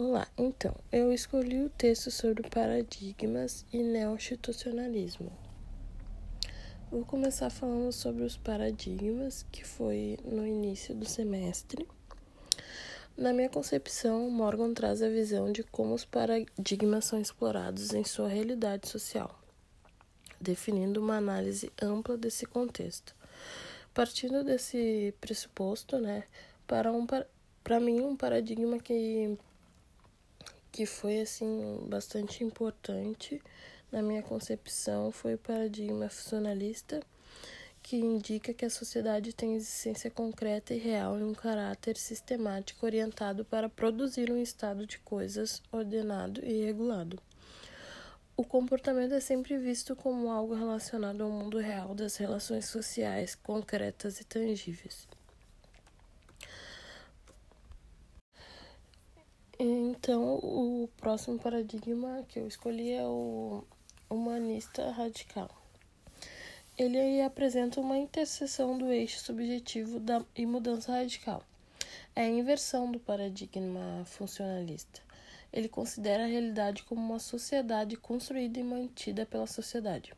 Olá, então, eu escolhi o texto sobre paradigmas e neo-institucionalismo. Vou começar falando sobre os paradigmas, que foi no início do semestre. Na minha concepção, Morgan traz a visão de como os paradigmas são explorados em sua realidade social, definindo uma análise ampla desse contexto. Partindo desse pressuposto, né, para um para mim um paradigma que que foi assim bastante importante na minha concepção foi o paradigma funcionalista, que indica que a sociedade tem existência concreta e real em um caráter sistemático orientado para produzir um estado de coisas ordenado e regulado. O comportamento é sempre visto como algo relacionado ao mundo real das relações sociais concretas e tangíveis. Então, o próximo paradigma que eu escolhi é o humanista radical. Ele apresenta uma interseção do eixo subjetivo da, e mudança radical. É a inversão do paradigma funcionalista. Ele considera a realidade como uma sociedade construída e mantida pela sociedade.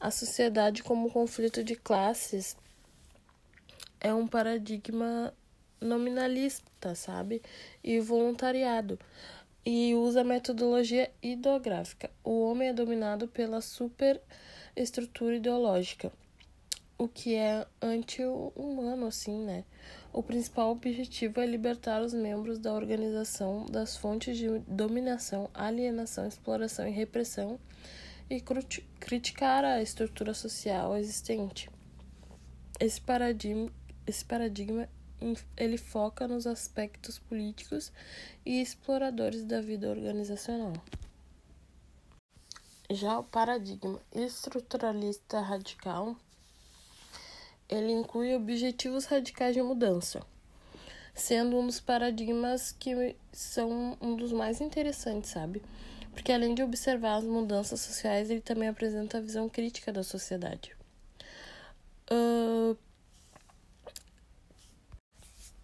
A sociedade como conflito de classes é um paradigma nominalista, sabe? E voluntariado. E usa metodologia idográfica. O homem é dominado pela superestrutura ideológica, o que é anti-humano, assim, né? O principal objetivo é libertar os membros da organização das fontes de dominação, alienação, exploração e repressão e criticar a estrutura social existente. Esse paradigma, esse paradigma ele foca nos aspectos políticos e exploradores da vida organizacional. Já o paradigma estruturalista radical, ele inclui objetivos radicais de mudança, sendo um dos paradigmas que são um dos mais interessantes, sabe? Porque além de observar as mudanças sociais, ele também apresenta a visão crítica da sociedade. Uh,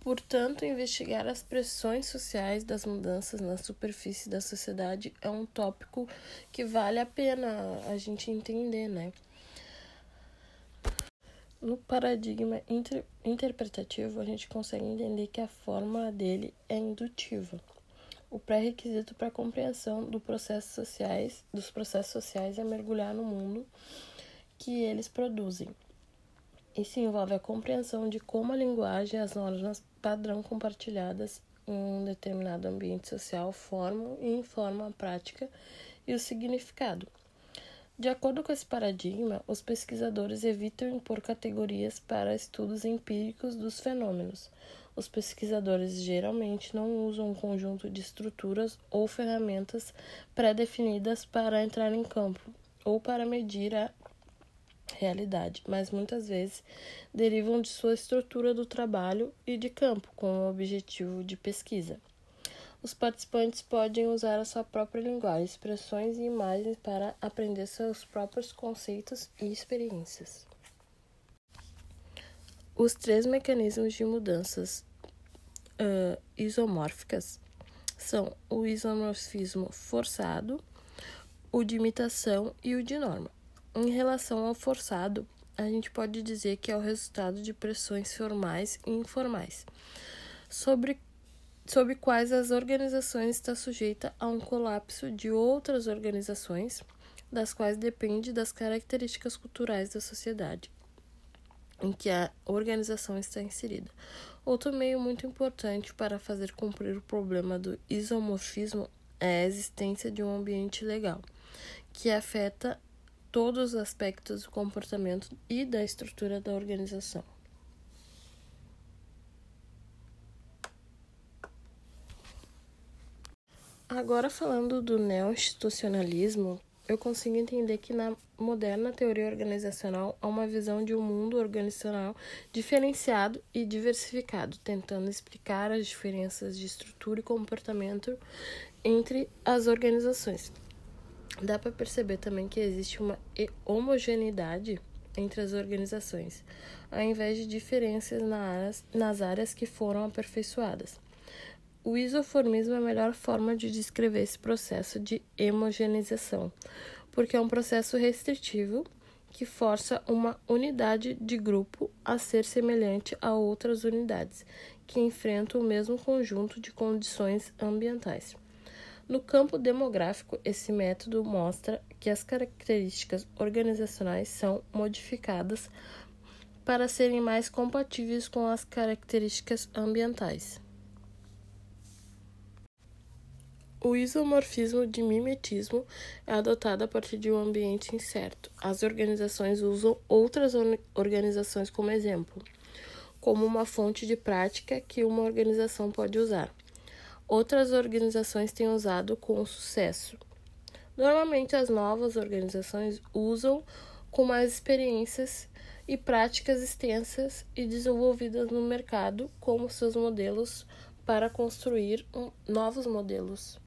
Portanto, investigar as pressões sociais das mudanças na superfície da sociedade é um tópico que vale a pena a gente entender, né? No paradigma inter interpretativo, a gente consegue entender que a fórmula dele é indutiva. O pré-requisito para a compreensão do processo sociais, dos processos sociais é mergulhar no mundo que eles produzem. Isso envolve a compreensão de como a linguagem e as normas padrão compartilhadas em um determinado ambiente social formam e informam a prática e o significado. De acordo com esse paradigma, os pesquisadores evitam impor categorias para estudos empíricos dos fenômenos. Os pesquisadores geralmente não usam um conjunto de estruturas ou ferramentas pré-definidas para entrar em campo ou para medir a realidade, mas muitas vezes derivam de sua estrutura do trabalho e de campo com o objetivo de pesquisa. Os participantes podem usar a sua própria linguagem, expressões e imagens para aprender seus próprios conceitos e experiências. Os três mecanismos de mudanças uh, isomórficas são o isomorfismo forçado, o de imitação e o de norma. Em relação ao forçado, a gente pode dizer que é o resultado de pressões formais e informais, sobre, sobre quais as organizações está sujeita a um colapso de outras organizações, das quais depende das características culturais da sociedade em que a organização está inserida. Outro meio muito importante para fazer cumprir o problema do isomorfismo é a existência de um ambiente legal, que afeta todos os aspectos do comportamento e da estrutura da organização. Agora, falando do neo-institucionalismo, eu consigo entender que na moderna teoria organizacional há uma visão de um mundo organizacional diferenciado e diversificado, tentando explicar as diferenças de estrutura e comportamento entre as organizações. Dá para perceber também que existe uma homogeneidade entre as organizações, ao invés de diferenças nas áreas que foram aperfeiçoadas. O isoformismo é a melhor forma de descrever esse processo de homogeneização, porque é um processo restritivo que força uma unidade de grupo a ser semelhante a outras unidades que enfrentam o mesmo conjunto de condições ambientais. No campo demográfico, esse método mostra que as características organizacionais são modificadas para serem mais compatíveis com as características ambientais. O isomorfismo de mimetismo é adotado a partir de um ambiente incerto. As organizações usam outras organizações como exemplo, como uma fonte de prática que uma organização pode usar. Outras organizações têm usado com sucesso. Normalmente, as novas organizações usam com mais experiências e práticas extensas e desenvolvidas no mercado como seus modelos para construir um, novos modelos.